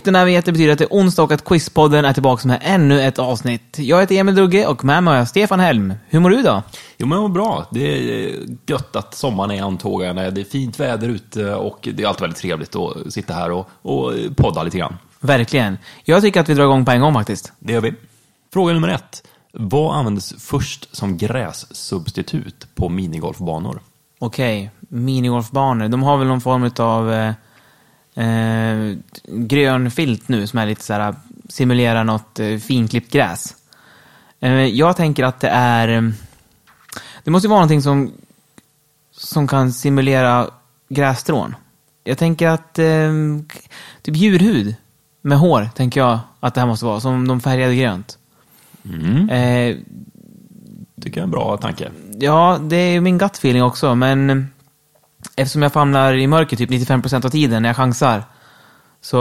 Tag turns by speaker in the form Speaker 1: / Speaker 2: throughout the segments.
Speaker 1: Och
Speaker 2: den här vete betyder att det är onsdag och att Quizpodden är tillbaka med ännu ett avsnitt. Jag heter Emil Drugge och med mig har jag Stefan Helm. Hur mår du då?
Speaker 3: Jo men vad bra. Det är gött att sommaren är antågande. Det är fint väder ute och det är alltid väldigt trevligt att sitta här och, och podda lite grann.
Speaker 2: Verkligen. Jag tycker att vi drar igång på en gång faktiskt.
Speaker 3: Det gör vi. Fråga nummer ett. Vad användes först som grässubstitut på minigolfbanor?
Speaker 2: Okej, minigolfbanor. De har väl någon form av eh, grön filt nu som är lite så här simulerar något eh, finklippt gräs. Eh, jag tänker att det är... eh, Det måste ju vara någonting som, som kan simulera grässtrån. Jag tänker att eh, typ djurhud med hår, tänker jag att det här måste vara, som de färgade grönt. Eh,
Speaker 3: Tycker jag är en bra tanke.
Speaker 2: Ja, det är min gut feeling också, men eftersom jag famlar i mörker typ 95% av tiden när jag chansar, så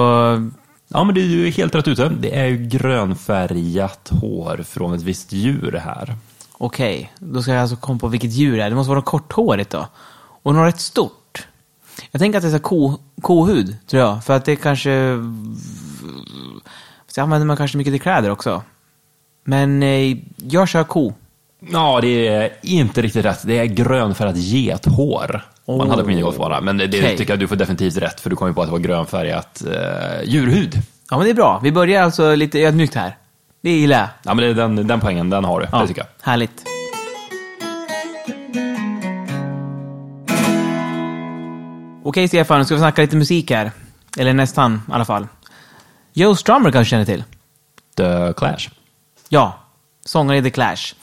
Speaker 3: Ja men det är ju helt rätt ute. Det är ju grönfärgat hår från ett visst djur här.
Speaker 2: okej, då ska jag alltså komma på vilket djur det är. Det måste vara korthårigt då. Och något rätt stort. Jag tänker att det är så ko, kohud, tror jag. För att det kanske... Så använder man kanske mycket till kläder också. Men eh, jag kör ko.
Speaker 3: Ja, det är inte riktigt rätt. Det är grönfärgat gethår man
Speaker 2: Oh.
Speaker 3: hade på minigolfbana. Men det
Speaker 2: Okej.
Speaker 3: tycker jag du får definitivt rätt, för du kom ju på att det var grönfärgat eh, djurhud.
Speaker 2: Ja, men det är bra. Vi börjar alltså lite ödmjukt här. Det gillar jag.
Speaker 3: Ja, men det är den, den poängen, den har du.
Speaker 2: Ja,
Speaker 3: Det tycker jag.
Speaker 2: Härligt. Okej Stefan, nu ska vi snacka lite musik här. Eller nästan i alla fall. Joe Strummer kanske känner till?
Speaker 3: The Clash.
Speaker 2: Ja, sångare i The Clash.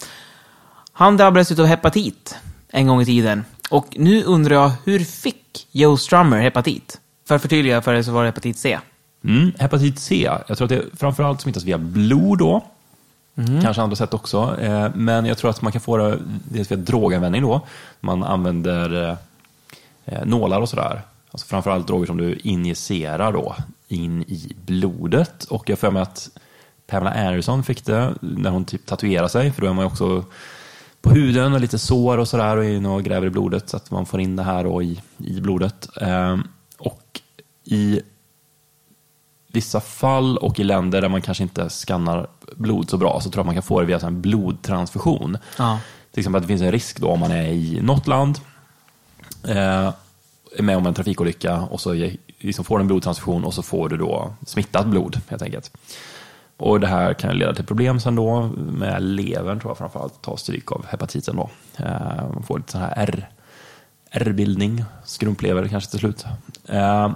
Speaker 2: Han drabbades av hepatit en gång i tiden. Och nu undrar jag, hur fick Joe Strummer hepatit? För att förtydliga för det så var det hepatit C.
Speaker 3: Mm, hepatit C, jag tror att det framförallt smittas via blod då. Kanske andra sätt också. Eh, men jag tror att man kan få det dels via droganvändning då. Man använder eh, nålar och sådär. Alltså framförallt droger som du injicerar då in i blodet. Och jag får mig att Pamela Anderson fick det när hon typ tatuerade sig. För då är man ju också på huden och lite sår och sådär och är inne och gräver i blodet så att man får in det här då i, i blodet. Eh, och i vissa fall och i länder där man kanske inte skannar blod så bra så tror jag man kan få det via en blodtransfusion.
Speaker 2: Ja.
Speaker 3: Till exempel att det finns en risk då om man är i något land, eh, är med om en trafikolycka och så liksom får du en blodtransfusion och så får du då smittat blod helt enkelt. Och det här kan leda till problem sen då med levern tror jag framförallt tar stryk av hepatiten då. Eh, man får lite sån här R, R-bildning, skrumplever kanske till slut. Eh,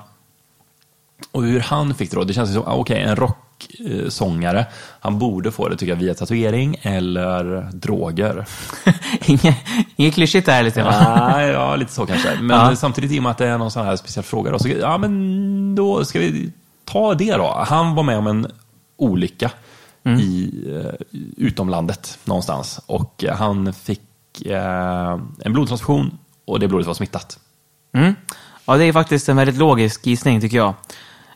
Speaker 3: och hur han fick det då, det känns som, ah, okej, en rocksångare, han borde få det tycker jag via tatuering eller droger.
Speaker 2: Inget klyschigt där lite va?
Speaker 3: Nej, ja, lite så kanske. Men
Speaker 2: Ja.
Speaker 3: samtidigt i och med att det är någon sån här speciell fråga då, så ja, men då ska vi ta det då. Han var med om en olycka i eh, utomlandet någonstans och eh, han fick eh, en blodtransfusion och det blodet var smittat.
Speaker 2: Mm. Ja, det är faktiskt en väldigt logisk gissning tycker jag.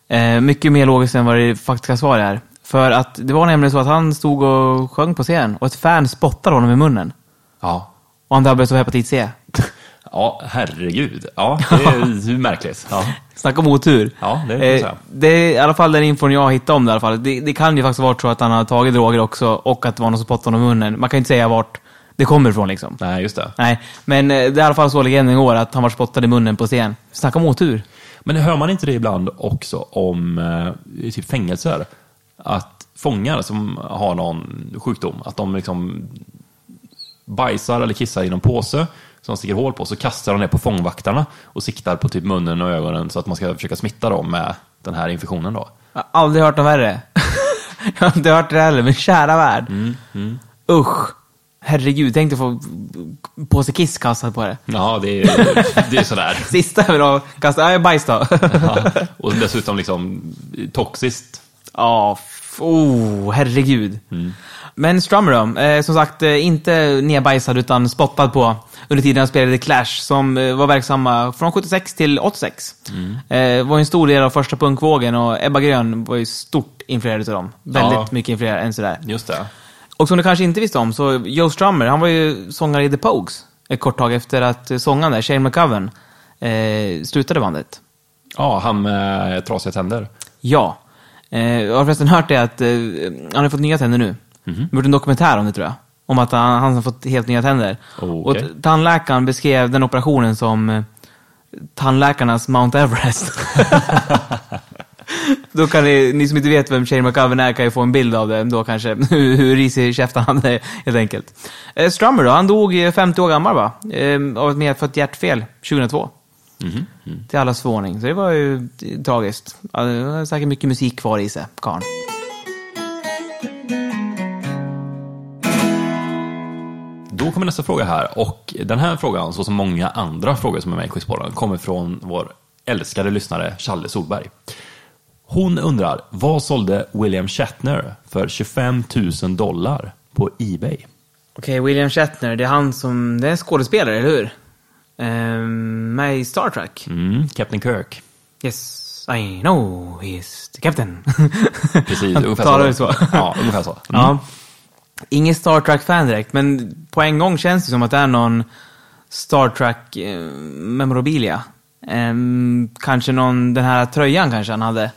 Speaker 2: Eh, mycket mer logiskt än vad det faktiska svar är. För att det var nämligen så att han stod och sjöng på scen och ett fan spottade honom i munnen.
Speaker 3: Ja.
Speaker 2: Och han drabbades av hepatit C.
Speaker 3: Ja, herregud. Ja, det är ju märkligt. Ja.
Speaker 2: Snacka om otur.
Speaker 3: Ja, det kan jag säga.
Speaker 2: det är i alla fall den infon jag hittade om det i alla fall. Det, det kan ju faktiskt vara så att han har tagit droger också och att det var någon som spottade honom i munnen. Man kan ju inte säga vart det kommer ifrån liksom.
Speaker 3: Nej, just det.
Speaker 2: Nej, men eh, det är i alla fall så legenden går att han var spottad i munnen på scen. Snacka om otur.
Speaker 3: Men hör man inte det ibland också om eh, typ fängelser? Att fångar som har någon sjukdom, att de liksom bajsar eller kissar i någon påse som sticker hål på, så kastar de det på fångvaktarna och siktar på typ munnen och ögonen så att man ska försöka smitta dem med den här infektionen då.
Speaker 2: Jag har aldrig hört något värre. jag har inte hört det heller, men kära värld.
Speaker 3: Mm,
Speaker 2: Usch. Herregud, tänk dig få påse kiss kastad på det.
Speaker 3: Ja, det är, det är sådär.
Speaker 2: Sista vill ha, kasta, nej bajs då.
Speaker 3: Ja. Och dessutom liksom toxiskt.
Speaker 2: Ja, oh, herregud.
Speaker 3: Mm.
Speaker 2: Men Strummer då? Eh, som sagt, eh, inte nedbajsad utan spottad på under tiden han spelade Clash, som eh, var verksamma från 76 till 86.
Speaker 3: Mm.
Speaker 2: Eh, var en stor del av första punkvågen och Ebba Grön var ju stort influerad av dem. Väldigt
Speaker 3: Ja.
Speaker 2: mycket influerad än sådär.
Speaker 3: Just det.
Speaker 2: Och som du kanske inte visste om, så Joe Strummer, han var ju sångare i The Pogues ett kort tag efter att eh, sångaren där, Shane McGovern, eh, slutade bandet.
Speaker 3: Ja, han med trasiga tänder.
Speaker 2: Ja. Eh, jag har förresten hört det att eh, han har fått nya tänder nu.
Speaker 3: Mhm.
Speaker 2: De gjort en dokumentär om det tror jag. Om att han, han har fått helt nya tänder.
Speaker 3: Oh,
Speaker 2: Och tandläkaren beskrev den operationen som eh, tandläkarnas Mount Everest. då kan ni, ni som inte vet vem Shane McGovern är kan ju få en bild av det då kanske. hur, hur risig käften han är helt enkelt. Eh, Strummer då, han dog eh, 50 år gammal va? Eh, av ett medfött hjärtfel 2002.
Speaker 3: Mhm.
Speaker 2: Till allas förvåning. Så det var ju tragiskt. Det var säkert mycket musik kvar i sig, karln.
Speaker 3: Då kommer nästa fråga här och den här frågan, så som många andra frågor som är med i Quizbollen, kommer från vår älskade lyssnare Challe Solberg. Hon undrar, vad sålde William Shatner för 25 000 dollar på Ebay?
Speaker 2: Okej, William Shatner, det är han som... Det är en skådespelare, eller hur? Ehm, med i Star Trek.
Speaker 3: Mm, Captain Kirk.
Speaker 2: Yes, I know he's the captain.
Speaker 3: Precis, ungefär så. Ja, ungefär så. Mm.
Speaker 2: Ja. Ingen Star Trek-fan direkt, men på en gång känns det som att det är någon Star Trek-memorabilia. Ehm, kanske någon, den här tröjan kanske han hade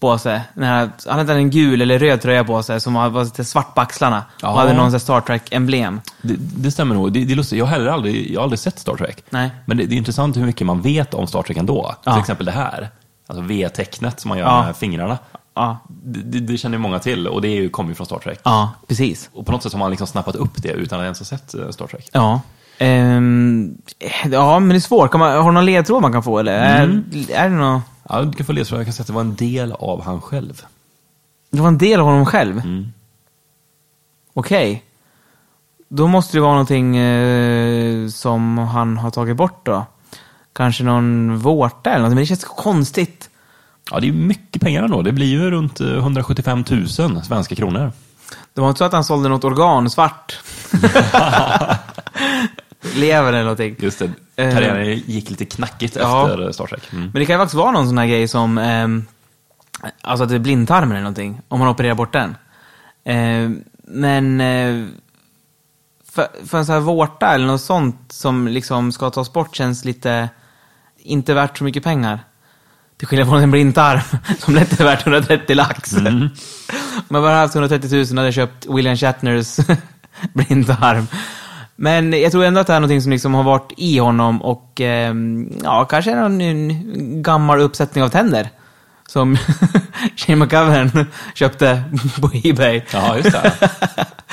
Speaker 2: på sig. Den här, han hade en gul eller röd tröja på sig som var lite svart på axlarna.
Speaker 3: Ja.
Speaker 2: Och hade någon Star Trek-emblem.
Speaker 3: Det, det stämmer nog. Det, det är lustigt. Jag har heller aldrig, jag har aldrig sett Star Trek.
Speaker 2: Nej.
Speaker 3: Men det, det är intressant hur mycket man vet om Star Trek ändå.
Speaker 2: Ja.
Speaker 3: Till exempel det här. Alltså V-tecknet som man gör
Speaker 2: Ja.
Speaker 3: med fingrarna.
Speaker 2: Ja,
Speaker 3: Det, det, känner ju många till och det kommer ju från Star Trek.
Speaker 2: ja precis.
Speaker 3: Och på något sätt har man liksom snappat upp det utan att ens ha sett eh, Star Trek.
Speaker 2: Ja. Ehm, ja, men det är svårt. Kan man, har du någon ledtråd man kan få eller? Är, är det något...
Speaker 3: Ja, du kan få ledtråd. Jag kan säga att det var en del av han själv.
Speaker 2: Det var en del av honom själv? Okej. Då måste det vara någonting eh, som han har tagit bort då. Kanske någon vårta eller något, men det känns konstigt.
Speaker 3: Ja, det är mycket pengar ändå. Det blir ju runt eh, 175 000 svenska kronor.
Speaker 2: Det var inte så att han sålde något organ svart? Lever eller någonting.
Speaker 3: Just det.
Speaker 2: Eh.
Speaker 3: Karriären gick lite knackigt
Speaker 2: Ja.
Speaker 3: efter Star Trek. Mm.
Speaker 2: Men det kan ju faktiskt vara någon sån här grej som, ehm, alltså att det är blindtarmen eller någonting, om man opererar bort den. Ehm, men eh, för, för en sån här vårta eller något sånt som liksom ska tas bort känns lite, inte värt så mycket pengar. Till skillnad från en blindtarm som lätt är värt 130 lax. Om jag bara haft 130 000 hade jag köpt William Shatners blindtarm. Men jag tror ändå att det är någonting som liksom har varit i honom och ehm, ja, kanske är någon en gammal uppsättning av tänder. Som Shane McGovern köpte på Ebay.
Speaker 3: Ja, just det.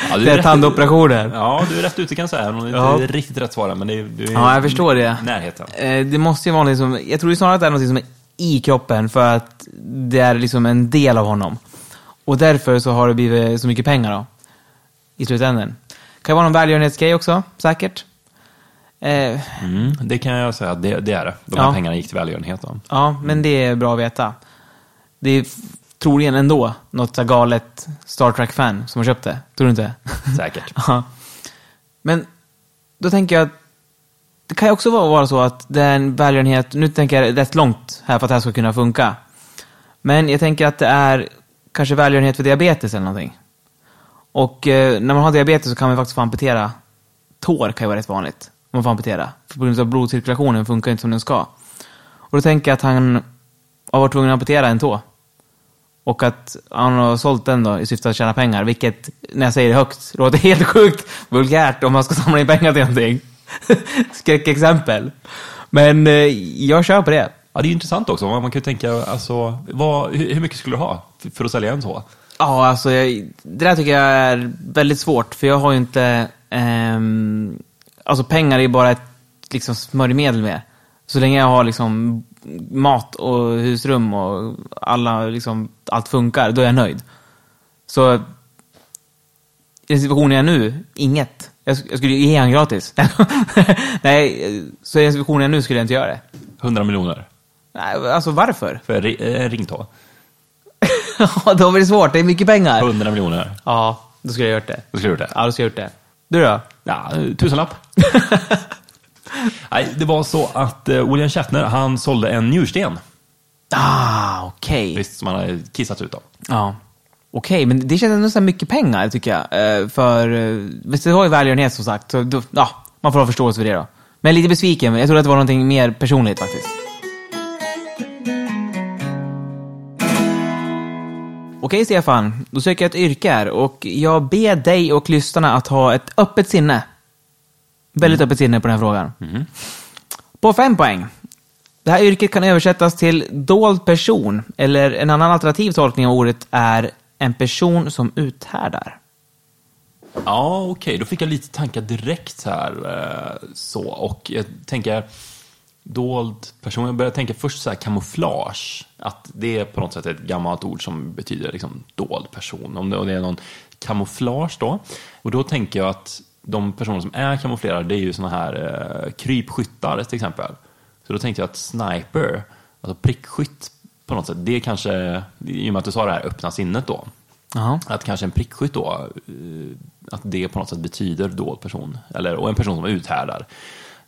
Speaker 3: Ja, du
Speaker 2: Det är
Speaker 3: rätt-
Speaker 2: tandoperationer.
Speaker 3: Ja, du är rätt ute kan jag säga. Även om det inte
Speaker 2: Ja.
Speaker 3: är riktigt rätt svar, men det är, du är
Speaker 2: Ja, jag förstår det.
Speaker 3: närheten.
Speaker 2: Eh, Det måste ju vara något som, jag tror snarare att det är något som är i kroppen för att det är liksom en del av honom. Och därför så har det blivit så mycket pengar då. I slutändan. Kan det vara någon välgörenhetsgrej också, säkert. Eh,
Speaker 3: Mm, det kan jag säga, det, det är det. De här
Speaker 2: Ja.
Speaker 3: pengarna gick till välgörenhet. Då.
Speaker 2: ja, men det är bra att veta. Det är troligen ändå något galet Star Trek-fan som har köpt det. Tror du inte?
Speaker 3: Säkert.
Speaker 2: Ja. Men då tänker jag att det kan ju också vara vara så att det är en välgörenhet, nu tänker jag rätt långt här för att det här ska kunna funka. Men jag tänker att det är kanske välgörenhet för diabetes eller någonting. Och eh, när man har diabetes så kan man faktiskt få amputera tår, kan ju vara rätt vanligt. man får amputera. För på grund av blodcirkulationen funkar inte som den ska. Och då tänker jag att han har varit tvungen att amputera en tå. Och att han har sålt den då i syfte att tjäna pengar, vilket, när jag säger det högt, låter helt sjukt vulgärt om man ska samla in pengar till någonting. Skräckexempel. Men eh, jag kör på det.
Speaker 3: Ja, det är ju intressant också. Man kan ju tänka, alltså, vad, hur mycket skulle du ha för- att sälja en så?
Speaker 2: Ja, alltså jag, det där tycker jag är väldigt svårt, för jag har ju inte... ehm, alltså pengar är ju bara ett liksom, smörjmedel med. Så länge jag har liksom mat och husrum och alla, liksom, allt funkar, då är jag nöjd. Så i den situationen jag är nu, inget. Jag, jag skulle ge han gratis. Nej, så i situationen jag nu skulle jag inte göra det.
Speaker 3: 100 miljoner
Speaker 2: Nej, alltså varför?
Speaker 3: för ri- en ringtå.
Speaker 2: Ja, då blir det svårt. Det är mycket pengar.
Speaker 3: 100 miljoner.
Speaker 2: Ja, då skulle jag gjort det.
Speaker 3: Då skulle du gjort det?
Speaker 2: Ja, då skulle jag gjort det. Du då?
Speaker 3: Ja, tusenlapp. Nej, det var så att eh, William Shatner, han sålde en njursten.
Speaker 2: Ah, okej.
Speaker 3: Visst, som han hade kissat ut dem.
Speaker 2: Ja. Okej, men det känns ändå så mycket pengar tycker jag. Eh, För, eh, visst det har ju välgörenhet som sagt. Så då, ja, man får ha förståelse för det då. Men lite besviken. Jag trodde att det var någonting mer personligt faktiskt. Okej Stefan, då söker jag ett yrke här och jag ber dig och lyssnarna att ha ett öppet sinne. Väldigt öppet sinne på den här frågan. På fem poäng. Det här yrket kan översättas till dold person, eller en annan alternativ tolkning av ordet är en person som uthärdar.
Speaker 3: Ja, okej. Då fick jag lite tankar direkt här. Eh, så, och jag tänker dold person. Jag började tänka först så här kamouflage. Att det är på något sätt ett gammalt ord som betyder liksom dold person. Om det, är någon kamouflage då. Och då tänker jag att de personer som är kamouflerade, det är ju sådana här eh, krypskyttar till exempel. Så då tänkte jag att sniper, alltså prickskytt på något sätt, det kanske, i och med att du sa det här öppna sinnet då,
Speaker 2: Jaha.
Speaker 3: att kanske en prickskytt då, eh, att det på något sätt betyder dold person. Eller, och en person som uthärdar.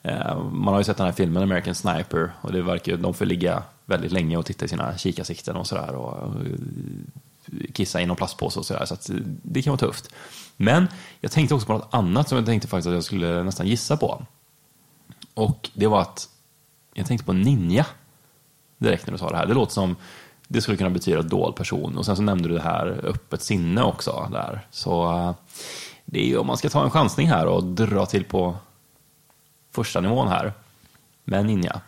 Speaker 3: Eh, Man har ju sett den här filmen American Sniper och det verkar ju, de får ligga väldigt länge och titta i sina kikarsikten och sådär. Och eh, kissa i någon plastpåse och sådär. Så att det kan vara tufft. Men jag tänkte också på något annat som jag tänkte faktiskt att jag skulle nästan gissa på. Och det var att jag tänkte på ninja direkt när du sa det här. Det låter som det skulle kunna betyda dold person. Och sen så nämnde du det här öppet sinne också där. Så eh, det är ju om man ska ta en chansning här och dra till på första nivån här med ninja.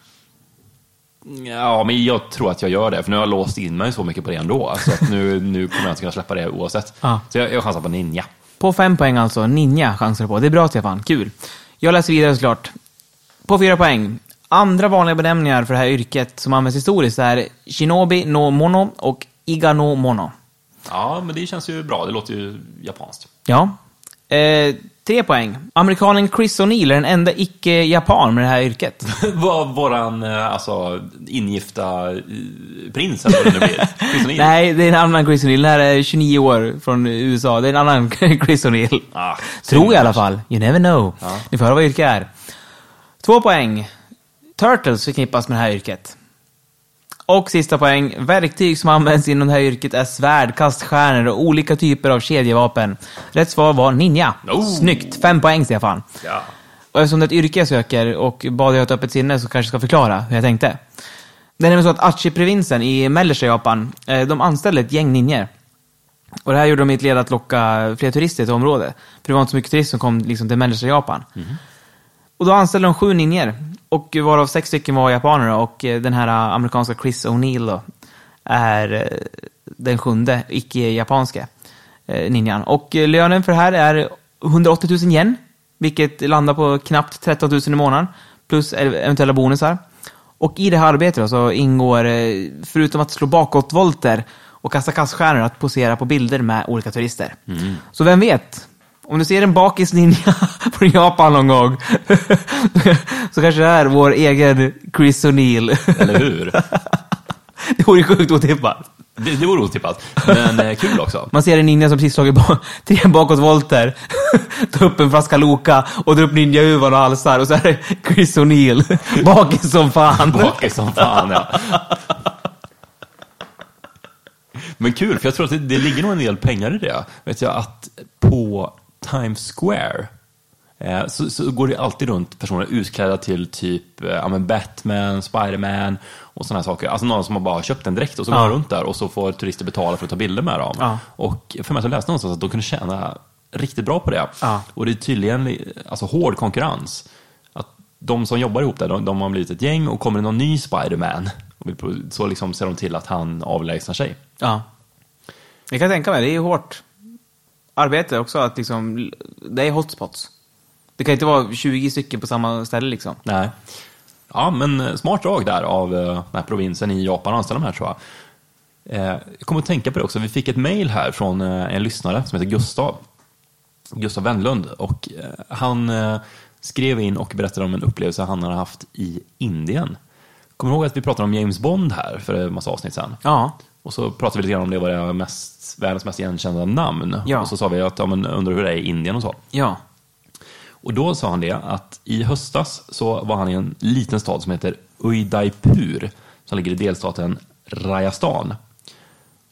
Speaker 3: Ja, men jag tror att jag gör det, för nu har jag låst in mig så mycket på det ändå. Så att nu, nu kommer jag inte kunna släppa det oavsett.
Speaker 2: Ja.
Speaker 3: Så jag, jag chansar på ninja.
Speaker 2: På fem poäng alltså, ninja chansar du på. Det är bra Stefan, kul. Jag läser vidare såklart. På fyra poäng. Andra vanliga benämningar för det här yrket som används historiskt är Shinobi no Mono och Iga no Mono.
Speaker 3: Ja, men det känns ju bra. Det låter ju japanskt.
Speaker 2: Ja. Eh, tre poäng. Amerikanen Chris O'Neill är den enda icke-japan med det här yrket.
Speaker 3: Var våran eh, alltså, ingifta eh, prins eller vad det nu blir? Chris O'Neill?
Speaker 2: Nej, det är en annan Chris O'Neill. Den här är 29 år från USA. Det är en annan Chris O'Neill.
Speaker 3: Ah,
Speaker 2: Tror jag i alla fall. You never know.
Speaker 3: Ja.
Speaker 2: Ni får höra vad yrke är. Två poäng. Turtles förknippas med det här yrket. Och sista poäng. Verktyg som används inom det här yrket är svärd, kaststjärnor och olika typer av kedjevapen. Rätt svar var ninja.
Speaker 3: Oh.
Speaker 2: Snyggt! Fem poäng, Stefan.
Speaker 3: Ja.
Speaker 2: Och eftersom det är ett yrke jag söker och bad jag ett öppet sinne så kanske jag ska förklara hur jag tänkte. Det är nämligen så att Aichi-provinsen i mellersta Japan, eh, de anställde ett gäng ninjor. Och det här gjorde de i ett led att locka fler turister till området. För det var inte så mycket turister som kom liksom, till mellersta Japan. Och då anställde de sju ninjor. Och varav sex stycken var japaner och eh, den här eh, amerikanska Chris O'Neill är eh, den sjunde icke-japanska eh, ninjan. Och lönen för det här är 180 000 yen, vilket landar på knappt 13 000 i månaden, plus ev- eventuella bonusar. Och i det här arbetet då, så ingår, förutom att slå bakåtvolter och kasta kaststjärnor, att posera på bilder med olika turister. Så vem vet? Om du ser en bakis ninja från Japan någon gång, så kanske det är vår egen Chris O'Neill.
Speaker 3: Eller hur?
Speaker 2: Det vore sjukt otippat.
Speaker 3: Det, det vore otippat, men eh, kul också.
Speaker 2: Man ser en ninja som precis slagit ba- tre bakåtvolter, tar upp en flaska Loka och drar upp ninjahuvan och halsar och så är det Chris O'Neill, bakis som fan.
Speaker 3: Bakis som fan, ja. Men kul, för jag tror att det, det ligger nog en del pengar i det. Vet jag att på Times Square, Eh, så, så går det alltid runt personer utklädda till typ eh, ja, Batman, Spiderman och sådana saker. Alltså någon som har bara köpt en dräkt och så går
Speaker 2: Ja.
Speaker 3: runt där och så får turister betala för att ta bilder med dem.
Speaker 2: Ja.
Speaker 3: Och för mig så läste någonstans att de kunde tjäna riktigt bra på det.
Speaker 2: Ja.
Speaker 3: Och det är tydligen alltså, hård konkurrens. Att de som jobbar ihop där, de, de har blivit ett gäng och kommer det någon ny Spiderman så liksom ser de till att han avlägsnar sig.
Speaker 2: Ja. Jag kan tänka mig, det är hårt arbete också att liksom, det är hotspots. Det kan inte vara 20 stycken på samma ställe liksom.
Speaker 3: Nej. Ja, men eh, smart drag där av eh, den här provinsen i Japan att anställa de här tror jag. Eh, Jag kommer att tänka på det också, vi fick ett mejl här från en lyssnare som heter Gustav. Gustav Wendlund. Och han skrev in och berättade om en upplevelse han har haft i Indien. Kommer du ihåg att vi pratade om James Bond här för en massa avsnitt sedan?
Speaker 2: Ja.
Speaker 3: Och så pratade vi lite grann om det var det mest, världens mest igenkända namn.
Speaker 2: Ja.
Speaker 3: Och så sa vi att, ja, men undrar hur det är i Indien och så.
Speaker 2: Ja.
Speaker 3: Och då sa han det att i höstas så var han i en liten stad som heter Udaipur som ligger i delstaten Rajasthan.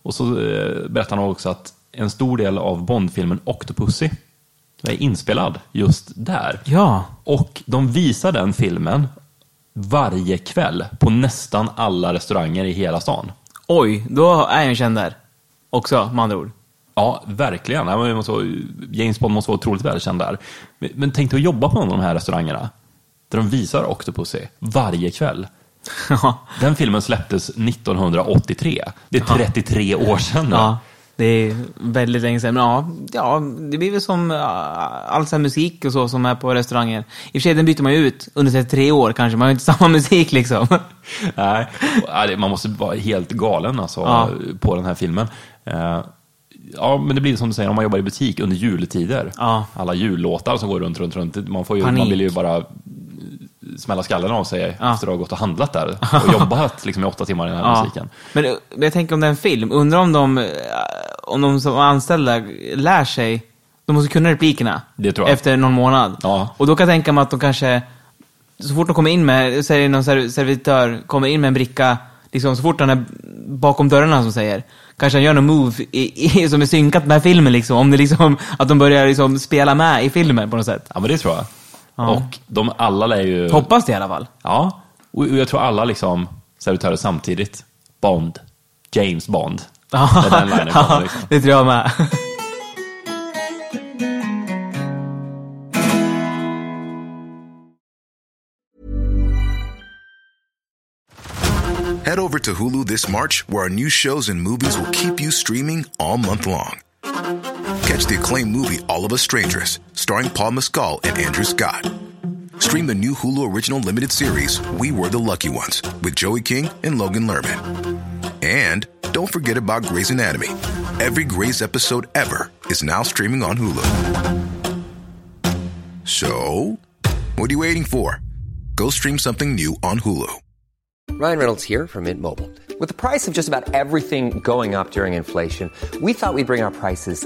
Speaker 3: Och så eh, berättade han också att en stor del av Bondfilmen Octopussy är inspelad just där.
Speaker 2: Ja.
Speaker 3: Och de visar den filmen varje kväll på nästan alla restauranger i hela stan.
Speaker 2: Oj, då är jag känd där. Också, med andra ord.
Speaker 3: Ja, verkligen. James Bond måste vara otroligt välkänd där. Men, tänk dig att jobba på någon av de här restaurangerna. Där de visar Octopussy varje kväll. Den filmen släpptes 1983. Det är 33 år sedan nu.
Speaker 2: Ja, det är väldigt länge sedan. Men ja, ja det blir väl som all sån musik och så som är på restauranger. I och för sig, den byter man ju ut under tre år kanske. Man har ju inte samma musik liksom.
Speaker 3: Nej, man måste vara helt galen alltså,
Speaker 2: Ja.
Speaker 3: på den här filmen. Eh, Ja, men det blir som du säger om man jobbar i butik under juletider.
Speaker 2: Ja.
Speaker 3: Alla jullåtar som går runt, runt, runt. Man, får ju,
Speaker 2: Panik.
Speaker 3: man vill ju bara smälla skallen av sig
Speaker 2: Ja.
Speaker 3: efter att ha gått och handlat där och jobbat liksom, i åtta timmar i den här
Speaker 2: Ja.
Speaker 3: musiken.
Speaker 2: Men eh, jag tänker om det är en film. Undrar om de, eh, om de som anställda lär sig. De måste kunna replikerna. Efter någon månad.
Speaker 3: Ja.
Speaker 2: Och då kan jag tänka mig att de kanske, så fort de kommer in med, säger någon serv- servitör, kommer in med en bricka, liksom så fort han är bakom dörrarna som säger, kanske han gör någon move i, i, som är synkat med filmen liksom. Om det liksom, att de börjar liksom spela med i filmen på något sätt.
Speaker 3: Ja, men det tror jag.
Speaker 2: Ja.
Speaker 3: Och de alla lär ju...
Speaker 2: Hoppas det i alla fall.
Speaker 3: Ja, och jag tror alla liksom servitörer samtidigt. Bond. James Bond. Det är den linen kommer liksom.
Speaker 2: det tror jag med.
Speaker 4: Head over to Hulu this March, where our new shows and movies will keep you streaming all month long. Catch the acclaimed movie All of Us Strangers, starring Paul Mescal and Andrew Scott. Stream the new Hulu original limited series We Were the Lucky Ones with Joey King and Logan Lerman. And don't forget about Grey's Anatomy. Every Grey's episode ever is now streaming on Hulu. So, what are you waiting for? Go stream something new on Hulu.
Speaker 5: Ryan Reynolds here from Mint Mobile. With the price of just about everything going up during inflation, we thought we'd bring our prices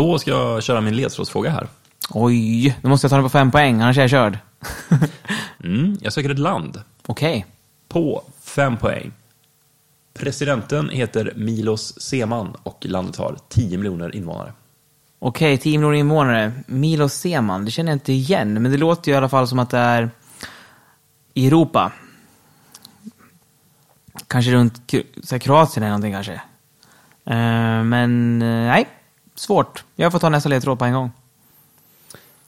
Speaker 3: Då ska jag köra min ledtrådsfråga här.
Speaker 2: Oj, då måste jag ta den på fem poäng, annars är jag körd.
Speaker 3: Mm, jag söker ett land.
Speaker 2: Okej.
Speaker 3: På fem poäng. Presidenten heter Milos Zeman och landet har 10 miljoner invånare.
Speaker 2: Okej, 10 miljoner invånare. Milos Zeman, det känner jag inte igen, men det låter ju i alla fall som att det är i Europa. Kanske runt Kroatien eller någonting kanske. Eh, men eh, nej, svårt. Jag får ta nästa ledtråd på en gång.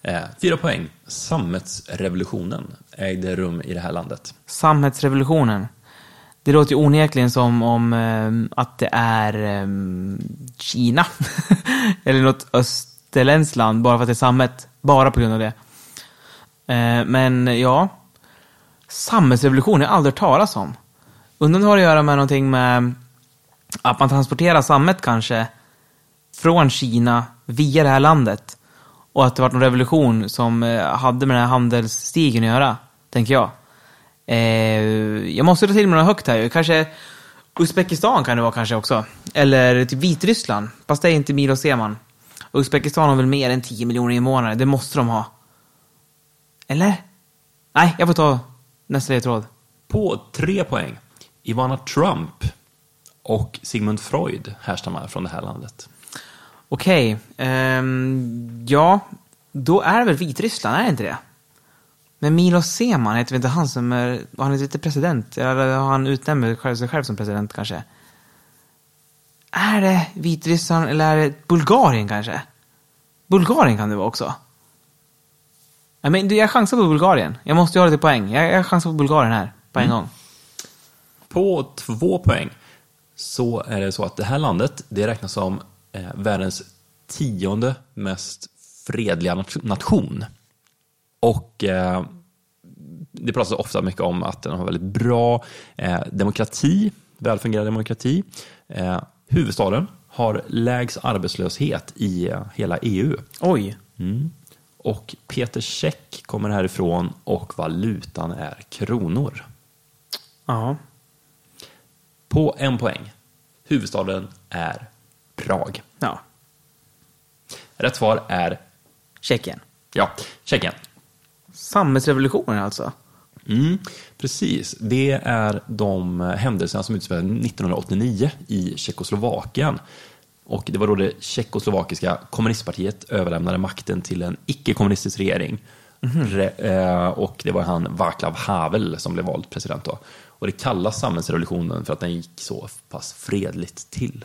Speaker 3: Eh, fyra poäng. Sammetsrevolutionen ägde rum i det här landet.
Speaker 2: Samhällsrevolutionen. Det låter ju onekligen som om eh, att det är eh, Kina. Eller något österländskt land, bara för att det är sammet. Bara på grund av det. Eh, men ja, samhällsrevolution har jag aldrig talas om. Undrar om det har att göra med någonting med att man transporterar sammet kanske från Kina via det här landet. Och att det var en revolution som eh, hade med den här handelsstigen att göra, tänker jag. Eh, jag måste ta till mig något högt här ju. Kanske Uzbekistan kan det vara kanske också. Eller typ Vitryssland. Fast det är inte Milo Seman. Uzbekistan har väl mer än 10 miljoner invånare. Det måste de ha. Eller? Nej, jag får ta nästa ledtråd.
Speaker 3: På tre poäng. Ivana Trump och Sigmund Freud härstammar från det här landet.
Speaker 2: Okej. ehm, ja, då är det väl Vitryssland, är det inte det? Men Milos Seman, heter inte han som är... Han är inte president. Eller har han utnämnt sig själv som president kanske? Är det Vitryssland eller är det Bulgarien kanske? Bulgarien kan det vara också. Men du, jag chansar på Bulgarien. Jag måste ju ha lite poäng. Jag, jag chansar på Bulgarien här, på en gång.
Speaker 3: På två poäng så är det så att det här landet det räknas som eh, världens tionde mest fredliga nat- nation. Och eh, det pratas ofta mycket om att den har väldigt bra eh, demokrati, välfungerande demokrati. Eh, huvudstaden har lägst arbetslöshet i eh, hela EU.
Speaker 2: Oj.
Speaker 3: Och Peter Käck kommer härifrån och valutan är kronor.
Speaker 2: Ja.
Speaker 3: På en poäng. Huvudstaden är Prag.
Speaker 2: Ja.
Speaker 3: Rätt svar är,
Speaker 2: Tjeckien.
Speaker 3: ja, Tjeckien.
Speaker 2: Samhällsrevolutionen alltså.
Speaker 3: Mm, precis. Det är de händelserna som utspelade 1989 i Tjeckoslovakien. Och det var då det tjeckoslovakiska kommunistpartiet överlämnade makten till en icke-kommunistisk regering. Re- eh, och det var han Václav Havel som blev vald president då. Och det kallas samhällsrevolutionen för att den gick så pass fredligt till.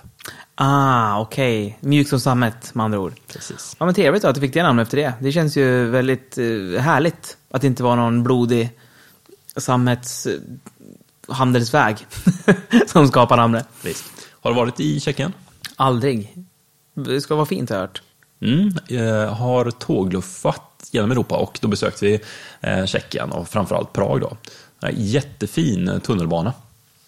Speaker 2: Ah, okej. Mjukt som sammet, med andra ord.
Speaker 3: Precis.
Speaker 2: Ja, men trevligt att du fick det namnet efter det. Det känns ju väldigt eh, härligt att det inte var någon blodig sammets eh, som skapar namnet.
Speaker 3: Visst. Har du varit i Tjeckien?
Speaker 2: Aldrig. Det ska vara fint har jag hört.
Speaker 3: Mm, eh, har tågluffat genom Europa och då besökte vi Tjeckien och framförallt Prag. Då. Jättefin eh, tunnelbana.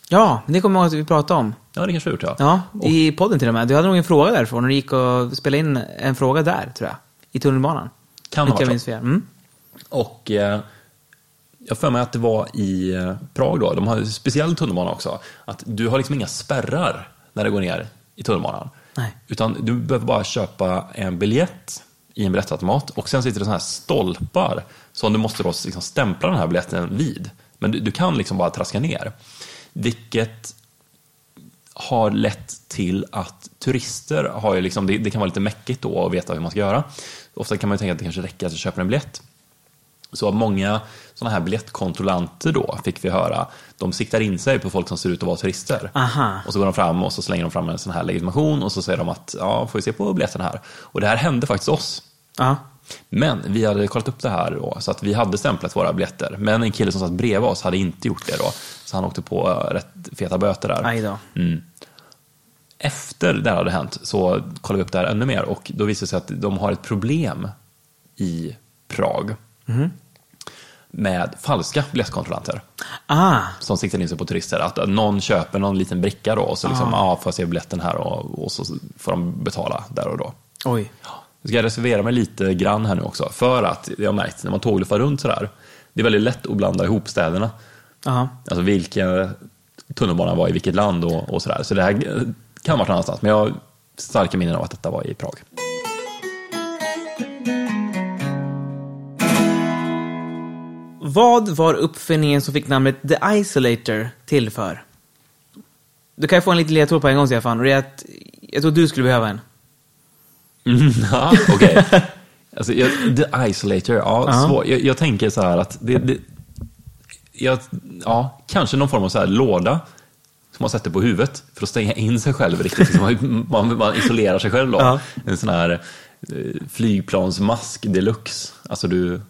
Speaker 2: Ja, men det kommer jag ihåg att vi pratade om.
Speaker 3: Ja, det kanske vi gjort ja.
Speaker 2: Ja, i podden till och med. Du hade nog en fråga därifrån och du gick och spelade in en fråga där, tror jag. I tunnelbanan.
Speaker 3: Kan ha
Speaker 2: Inte jag
Speaker 3: varit så.
Speaker 2: fel. Mm.
Speaker 3: Och eh, jag för mig att det var i eh, Prag då, de har en speciell tunnelbana också, att du har liksom inga spärrar när det går ner i tunnelbanan.
Speaker 2: Nej.
Speaker 3: Utan du behöver bara köpa en biljett i en biljettautomat och sen sitter det sådana här stolpar som du måste då liksom stämpla den här biljetten vid. Men du, du kan liksom bara traska ner. Vilket har lett till att turister har ju liksom, det, det kan vara lite mäckigt då att veta hur man ska göra. Ofta kan man ju tänka att det kanske räcker att du köper en biljett. Så många sådana här biljettkontrollanter då, fick vi höra, de siktar in sig på folk som ser ut att vara turister.
Speaker 2: Aha.
Speaker 3: Och så går de fram och så slänger de fram en sån här legitimation och så säger de att ja, får vi se på biljetten här. Och det här hände faktiskt oss.
Speaker 2: Ja.
Speaker 3: Men vi hade kollat upp det här då, så att vi hade stämplat våra biljetter. Men en kille som satt bredvid oss hade inte gjort det då. Så han åkte på eh, rätt feta böter där.
Speaker 2: Aj då.
Speaker 3: Efter det här hade hänt så kollade vi upp det här ännu mer och då visade det sig att de har ett problem i Prag. Med falska biljettkontrollanter
Speaker 2: Ah,
Speaker 3: som siktar in sig på turister. Att någon köper någon liten bricka då och så liksom, ja, får jag se biljetten här och, och så får de betala där och då.
Speaker 2: oj.
Speaker 3: Jag ska reservera mig lite grann här nu också. För att jag har märkt när man tågluffar runt sådär. Det är väldigt lätt att blanda ihop städerna.
Speaker 2: Aha.
Speaker 3: Alltså vilken tunnelbana var i vilket land och, och sådär. Så det här kan vara någon annanstans. Men jag har starka minnen av att detta var i Prag.
Speaker 2: Vad var uppfinningen som fick namnet The Isolator till för? Du kan ju få en liten ledtråd på en gång, Stefan. Och det är att jag tror du skulle behöva en.
Speaker 3: Mm, ja, okej. Alltså, jag, the Isolator, ja,
Speaker 2: Ja.
Speaker 3: svår. Jag, jag tänker så här att det, det jag, ja, kanske någon form av så här låda man sätter på huvudet för att stänga in sig själv riktigt. Så man, man, isolerar sig själv då.
Speaker 2: Ja.
Speaker 3: En sån här eh, flygplansmask deluxe. Alltså du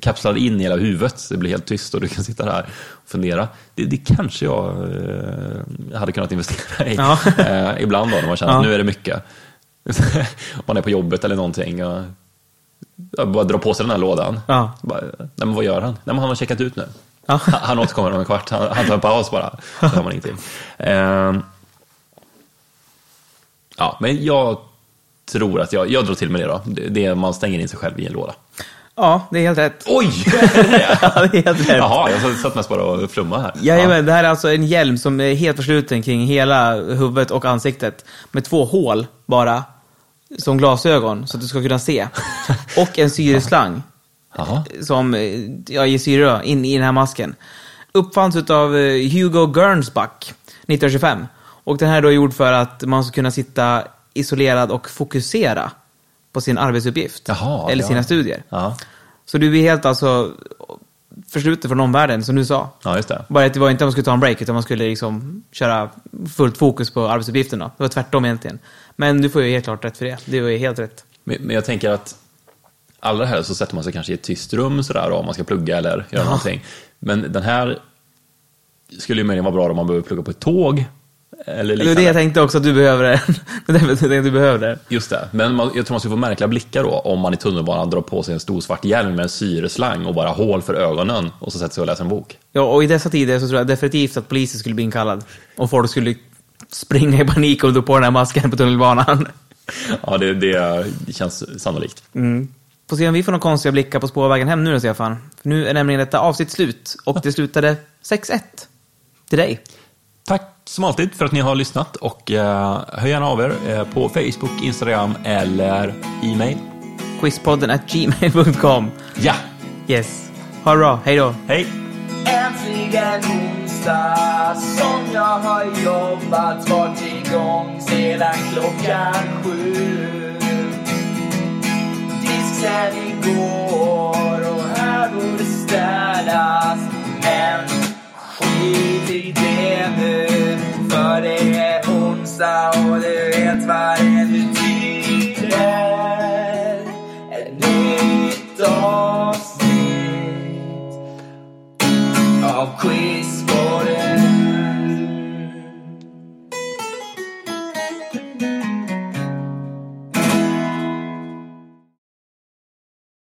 Speaker 3: kapslar in hela huvudet, det blir helt tyst och du kan sitta där och fundera. Det, det kanske jag eh, hade kunnat investera i.
Speaker 2: Ja.
Speaker 3: Eh, ibland då när man känner
Speaker 2: Ja.
Speaker 3: att nu är det mycket. Om man är på jobbet eller någonting. Och, jag bara drar på sig den här lådan.
Speaker 2: Ja.
Speaker 3: Bara, nej, men vad gör han? Nej, men han har checkat ut nu.
Speaker 2: Ja.
Speaker 3: Han, han återkommer om en kvart. Han, han tar en paus bara. Så hör man ingenting. Eh, ja, men jag tror att jag, jag drar till med det då. Det, det man stänger in sig själv i en låda.
Speaker 2: Ja, det är helt rätt.
Speaker 3: Oj!
Speaker 2: Ja, det är helt rätt.
Speaker 3: Jaha, jag satt mest bara och flummade här.
Speaker 2: Jajamän, det här är alltså en hjälm som är helt försluten kring hela huvudet och ansiktet. Med två hål bara, som glasögon, så att du ska kunna se. Och en syreslang
Speaker 3: Jaha.
Speaker 2: som eh, ja, ger syre in i den här masken. Uppfanns av Hugo Gernsback 1925. Och den här är då gjord för att man ska kunna sitta isolerad och fokusera på sin arbetsuppgift.
Speaker 3: Jaha,
Speaker 2: eller
Speaker 3: ja.
Speaker 2: sina studier.
Speaker 3: Ja.
Speaker 2: Så du är helt alltså försluten från omvärlden, som du sa.
Speaker 3: ja, just det.
Speaker 2: Bara att det var inte att man skulle ta en break, utan man skulle liksom köra fullt fokus på arbetsuppgifterna. Det var tvärtom egentligen. Men du får ju helt klart rätt för det. Det är helt rätt.
Speaker 3: Men, men jag tänker att allra helst så sätter man sig kanske i ett tyst rum sådär om man ska plugga eller göra någonting. Men den här skulle ju möjligen vara bra om man behöver plugga på ett tåg. Eller
Speaker 2: Det var det jag tänkte också att du behöver det. Jag tänkte du behöver det.
Speaker 3: Just det, men man, jag tror man skulle få märkliga blickar då om man i tunnelbanan drar på sig en stor svart hjälm med en syreslang och bara hål för ögonen och så sätter sig och läser en bok.
Speaker 2: Ja, och i dessa tider så tror jag definitivt att polisen skulle bli inkallad. Och folk skulle springa i panik och dra på den här masken på tunnelbanan.
Speaker 3: Ja, det, det, känns sannolikt.
Speaker 2: Får se om vi får några konstiga blickar på spårvägen hem nu då, Stefan. För nu är nämligen detta avsnitt slut. Och det slutade 6-1. Till dig.
Speaker 3: Tack som alltid för att ni har lyssnat och eh, hör gärna av er eh, på Facebook, Instagram eller e-mail.
Speaker 2: Quizpodden at gmail.com.
Speaker 3: Ja,
Speaker 2: Yes. Ha det bra. Hej då.
Speaker 3: hej!
Speaker 1: Äntligen onsdag som jag har jobbat varit igång sedan klockan sju. Disk sen igår och här borde städas. Skit i det nu för det är onsdag och du vet vad det betyder. Ett nytt avsnitt av Skit